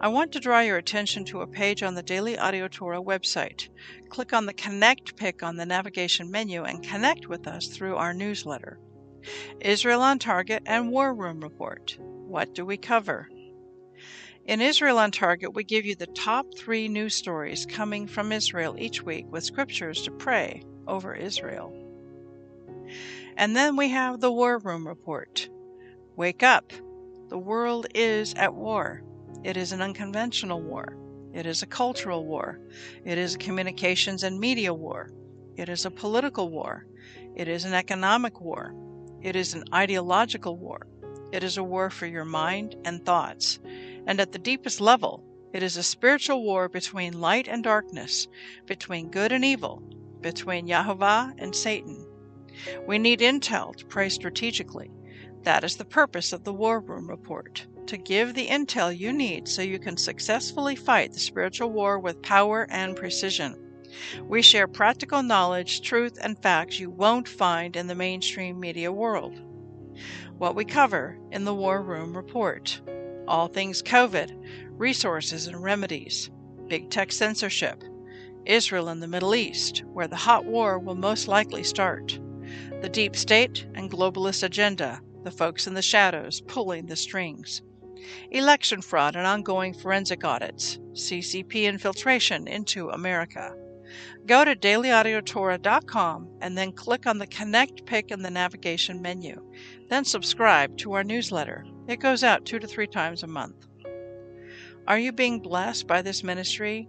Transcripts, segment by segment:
I want to draw your attention to a page on the Daily Audio Torah website. Click on the Connect pick on the navigation menu and connect with us through our newsletter. Israel on Target and War Room Report. What do we cover? In Israel on Target, we give you the top three news stories coming from Israel each week with scriptures to pray over Israel. And then we have the War Room Report. Wake up! The world is at war. It is an unconventional war. It is a cultural war. It is a communications and media war. It is a political war. It is an economic war. It is an ideological war. It is a war for your mind and thoughts. And at the deepest level, it is a spiritual war between light and darkness, between good and evil, between Yahovah and Satan. We need intel to pray strategically. That is the purpose of the War Room Report to give the intel you need so you can successfully fight the spiritual war with power and precision. We share practical knowledge, truth, and facts you won't find in the mainstream media world. What we cover in the War Room Report all things COVID, resources and remedies, big tech censorship, Israel and the Middle East, where the hot war will most likely start, the deep state and globalist agenda, the folks in the shadows pulling the strings election fraud and ongoing forensic audits, CCP infiltration into America. Go to dailyaudiotorah.com and then click on the Connect pick in the navigation menu. Then subscribe to our newsletter. It goes out two to three times a month. Are you being blessed by this ministry?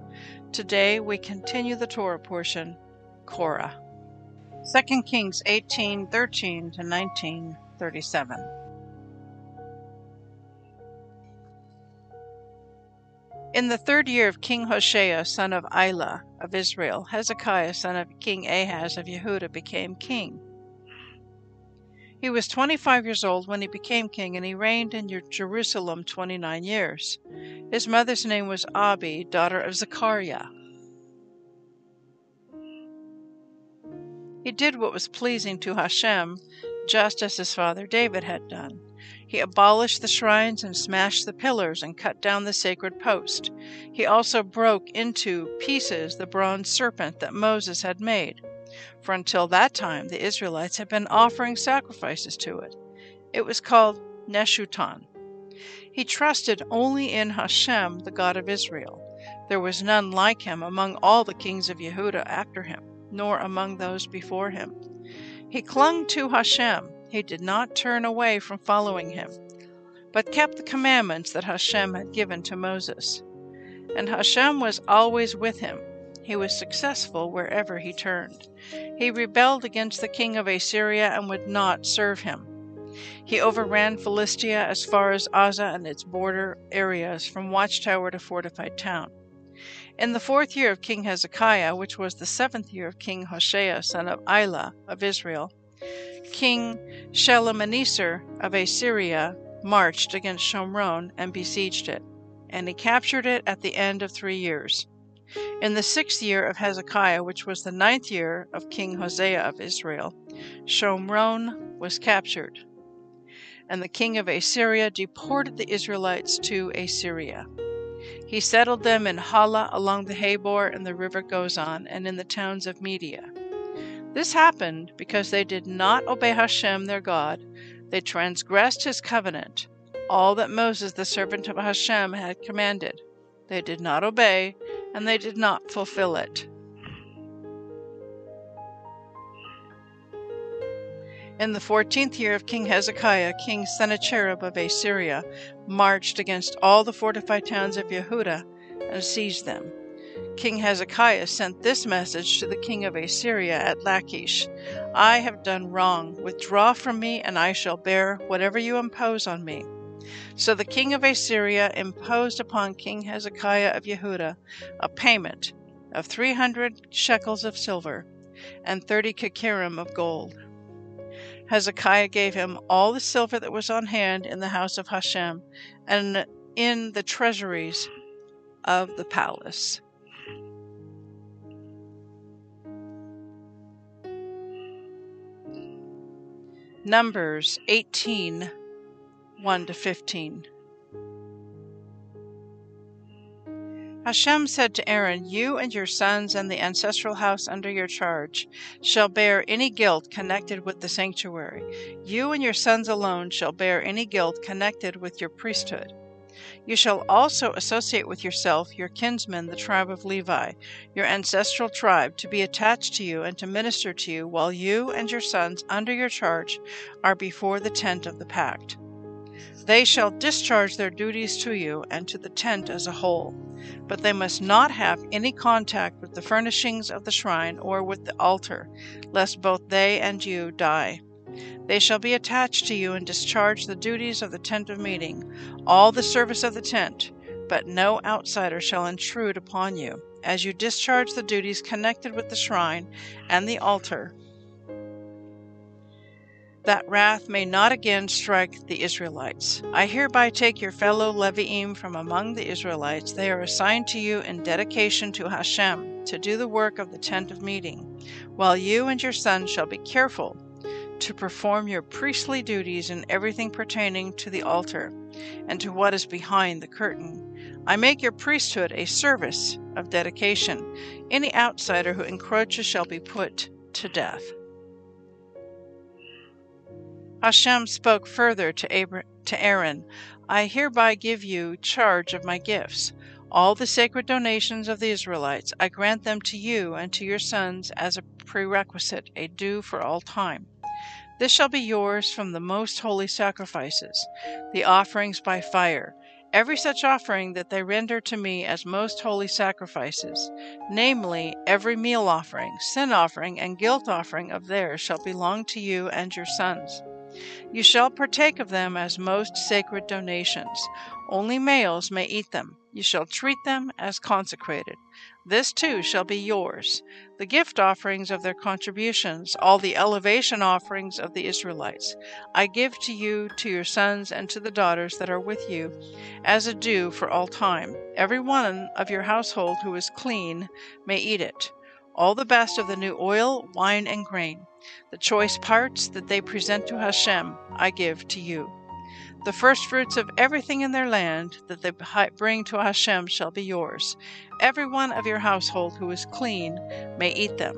Today we continue the Torah portion, Korah. 2 Kings 18:13 to 19:37. In the third year of King Hoshea, son of Elah of Israel, Hezekiah, son of King Ahaz of Yehuda, became king. He was 25 years old when he became king, and he reigned in Jerusalem 29 years. His mother's name was Abi, daughter of Zechariah. He did what was pleasing to Hashem, just as his father David had done. He abolished the shrines and smashed the pillars and cut down the sacred post. He also broke into pieces the bronze serpent that Moses had made, for until that time the Israelites had been offering sacrifices to it. It was called Nehushtan. He trusted only in Hashem, the God of Israel. There was none like him among all the kings of Yehuda after him nor among those before him. He clung to Hashem. He did not turn away from following him, but kept the commandments that Hashem had given to Moses. And Hashem was always with him. He was successful wherever he turned. He rebelled against the king of Assyria and would not serve him. He overran Philistia as far as Azzah and its border areas, from watchtower to fortified town. In the fourth year of King Hezekiah, which was the seventh year of King Hoshea, son of Elah of Israel, King Shalmaneser of Assyria marched against Shomron and besieged it, and he captured it at the end of three years. In the sixth year of Hezekiah, which was the ninth year of King Hoshea of Israel, Shomron was captured, and the king of Assyria deported the Israelites to Assyria. He settled them in Hala along the Habor and the river Gozan, and in the towns of Media. This happened because they did not obey Hashem their God. They transgressed his covenant, all that Moses the servant of Hashem had commanded. They did not obey, and they did not fulfill it. In the fourteenth year of King Hezekiah, King Sennacherib of Assyria marched against all the fortified towns of Yehudah and seized them. King Hezekiah sent this message to the king of Assyria at Lachish I have done wrong. Withdraw from me, and I shall bear whatever you impose on me. So the king of Assyria imposed upon King Hezekiah of Yehudah a payment of three hundred shekels of silver and thirty kikarim of gold. Hezekiah gave him all the silver that was on hand in the house of Hashem and in the treasuries of the palace. Numbers 18 1 to 15. Hashem said to Aaron, You and your sons and the ancestral house under your charge shall bear any guilt connected with the sanctuary. You and your sons alone shall bear any guilt connected with your priesthood. You shall also associate with yourself your kinsmen, the tribe of Levi, your ancestral tribe, to be attached to you and to minister to you while you and your sons under your charge are before the tent of the pact. They shall discharge their duties to you and to the tent as a whole, but they must not have any contact with the furnishings of the shrine or with the altar, lest both they and you die. They shall be attached to you and discharge the duties of the tent of meeting, all the service of the tent, but no outsider shall intrude upon you, as you discharge the duties connected with the shrine and the altar, that wrath may not again strike the Israelites. I hereby take your fellow Leviim from among the Israelites. They are assigned to you in dedication to Hashem to do the work of the tent of meeting, while you and your sons shall be careful to perform your priestly duties in everything pertaining to the altar and to what is behind the curtain. I make your priesthood a service of dedication. Any outsider who encroaches shall be put to death. Hashem spoke further to, Abra- to Aaron I hereby give you charge of my gifts. All the sacred donations of the Israelites, I grant them to you and to your sons as a prerequisite, a due for all time. This shall be yours from the most holy sacrifices, the offerings by fire, every such offering that they render to me as most holy sacrifices, namely, every meal offering, sin offering, and guilt offering of theirs shall belong to you and your sons. You shall partake of them as most sacred donations. Only males may eat them. You shall treat them as consecrated. This too shall be yours. The gift offerings of their contributions, all the elevation offerings of the Israelites, I give to you, to your sons, and to the daughters that are with you, as a due for all time. Every one of your household who is clean may eat it. All the best of the new oil, wine, and grain. The choice parts that they present to Hashem, I give to you. The first fruits of everything in their land that they bring to Hashem shall be yours. Every one of your household who is clean may eat them.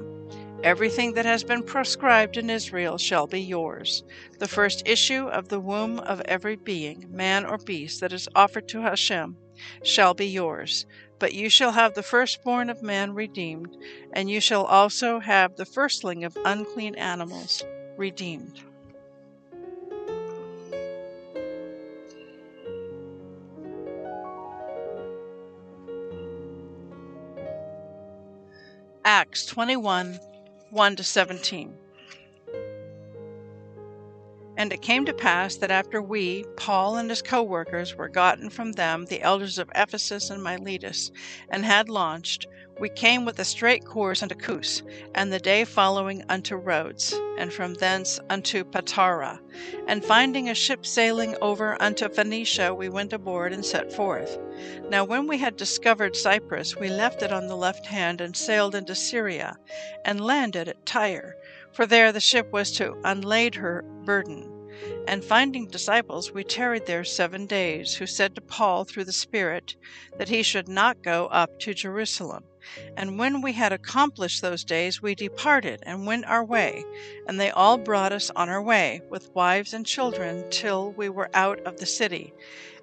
Everything that has been proscribed in Israel shall be yours. The first issue of the womb of every being, man or beast, that is offered to Hashem shall be yours. But you shall have the firstborn of man redeemed, and you shall also have the firstling of unclean animals redeemed. Acts 21 1 to 17. And it came to pass that after we, Paul and his co workers, were gotten from them, the elders of Ephesus and Miletus, and had launched, We came with a straight course unto Cos, and the day following unto Rhodes, and from thence unto Patara. And finding a ship sailing over unto Phoenicia, we went aboard and set forth. Now when we had discovered Cyprus, we left it on the left hand, and sailed into Syria, and landed at Tyre, for there the ship was to unlade her burden. And finding disciples, we tarried there seven days, who said to Paul through the Spirit that he should not go up to Jerusalem. And when we had accomplished those days, we departed and went our way. And they all brought us on our way, with wives and children, till we were out of the city.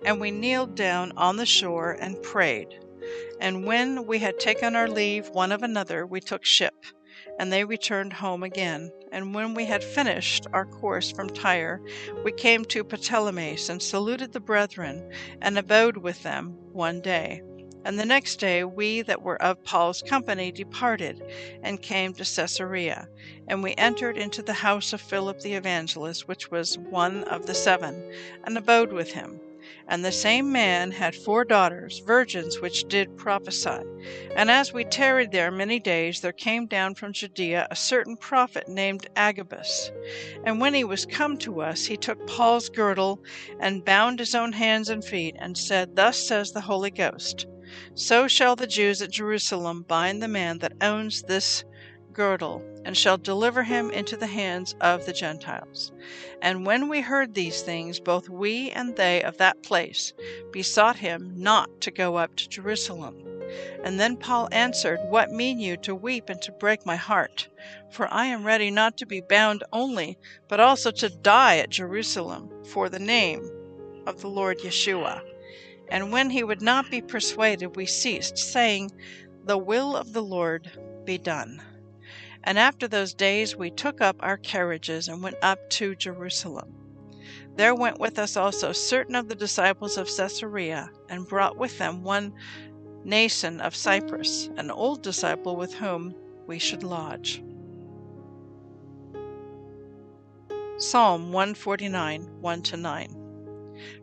And we kneeled down on the shore and prayed. And when we had taken our leave one of another, we took ship and they returned home again. And when we had finished our course from Tyre, we came to Ptolemais and saluted the brethren, and abode with them one day. And the next day we that were of Paul's company departed, and came to Caesarea. And we entered into the house of Philip the evangelist, which was one of the seven, and abode with him. And the same man had four daughters, virgins, which did prophesy. And as we tarried there many days, there came down from Judea a certain prophet named Agabus. And when he was come to us, he took Paul's girdle, and bound his own hands and feet, and said, Thus says the Holy Ghost So shall the Jews at Jerusalem bind the man that owns this girdle, and shall deliver him into the hands of the Gentiles. And when we heard these things, both we and they of that place besought him not to go up to Jerusalem. And then Paul answered, What mean you to weep and to break my heart? For I am ready not to be bound only, but also to die at Jerusalem for the name of the Lord Yeshua. And when he would not be persuaded, we ceased, saying, The will of the Lord be done. And after those days we took up our carriages and went up to Jerusalem. There went with us also certain of the disciples of Caesarea, and brought with them one Mnason of Cyprus, an old disciple with whom we should lodge. Psalm 149 1 9.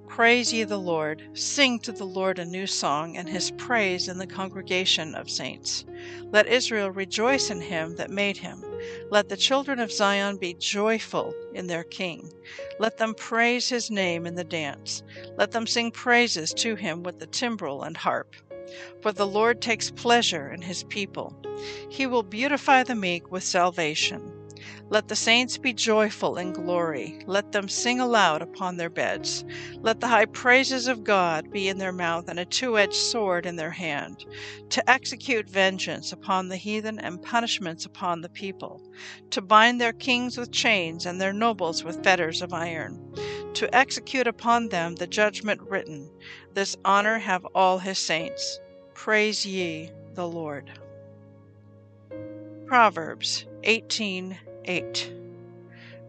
Praise ye the Lord. Sing to the Lord a new song, and his praise in the congregation of saints. Let Israel rejoice in him that made him. Let the children of Zion be joyful in their king. Let them praise his name in the dance. Let them sing praises to him with the timbrel and harp. For the Lord takes pleasure in his people. He will beautify the meek with salvation. Let the saints be joyful in glory. Let them sing aloud upon their beds. Let the high praises of God be in their mouth and a two edged sword in their hand, to execute vengeance upon the heathen and punishments upon the people, to bind their kings with chains and their nobles with fetters of iron, to execute upon them the judgment written. This honor have all his saints. Praise ye the Lord. Proverbs 18 8.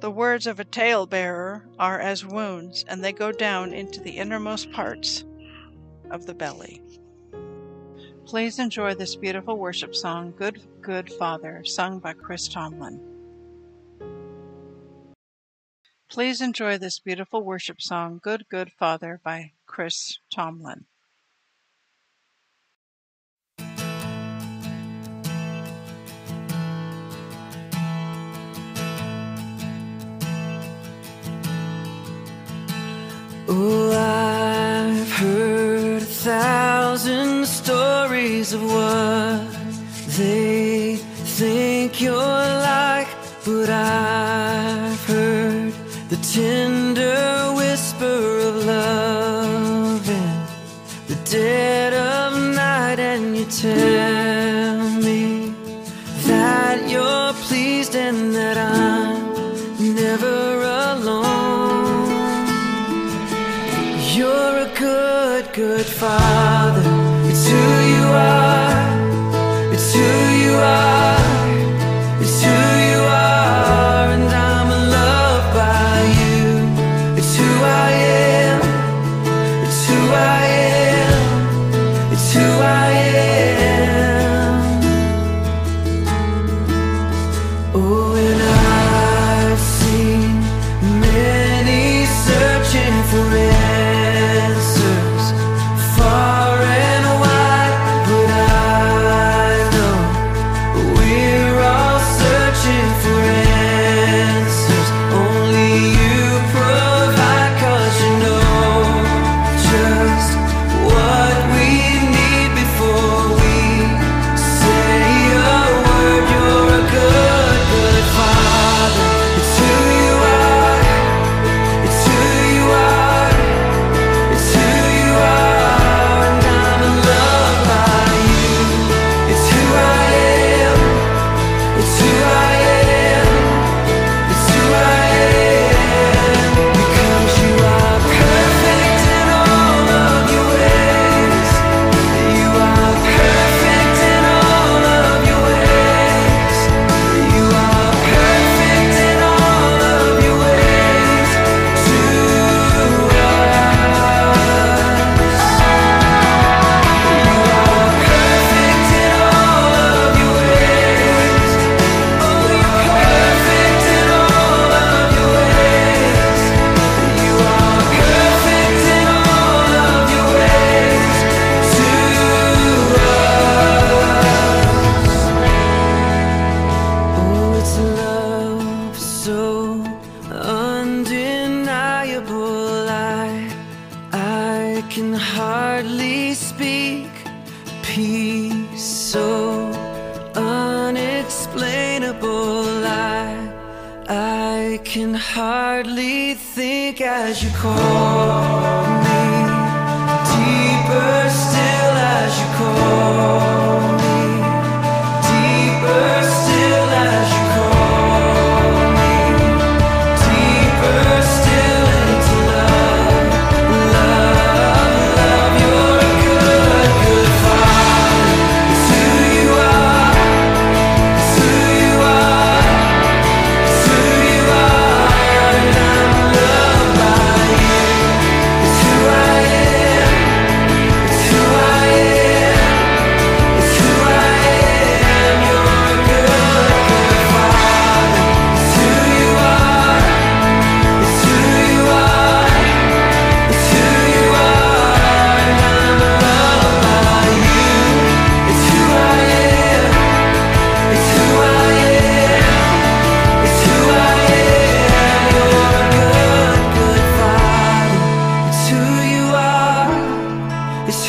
The words of a talebearer are as wounds, and they go down into the innermost parts of the belly. Please enjoy this beautiful worship song, Good, Good Father, sung by Chris Tomlin. Please enjoy this beautiful worship song, Good, Good Father, by Chris Tomlin. Oh, I've heard a thousand stories of what they think you're like, but I've heard the tender whisper of love in the dead of night, and you tell good, father. It's who you are. It's who you are. speak peace so unexplainable. I, I can hardly think as you call me deeper still as you call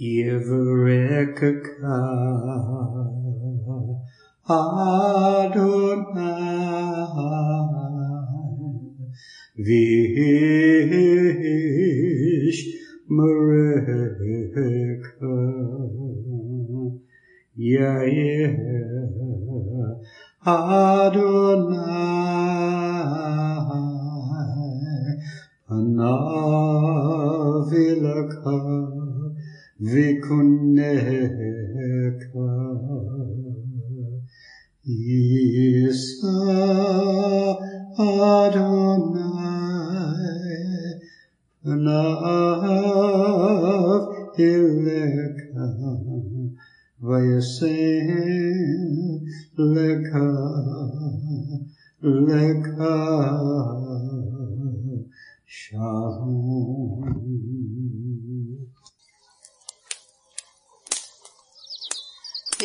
Yevrekka Adonai Vish Mareka Yair Adonai Vikuneka Isa Adonai Panav Ileka Vayasem Leka Leka. Shalom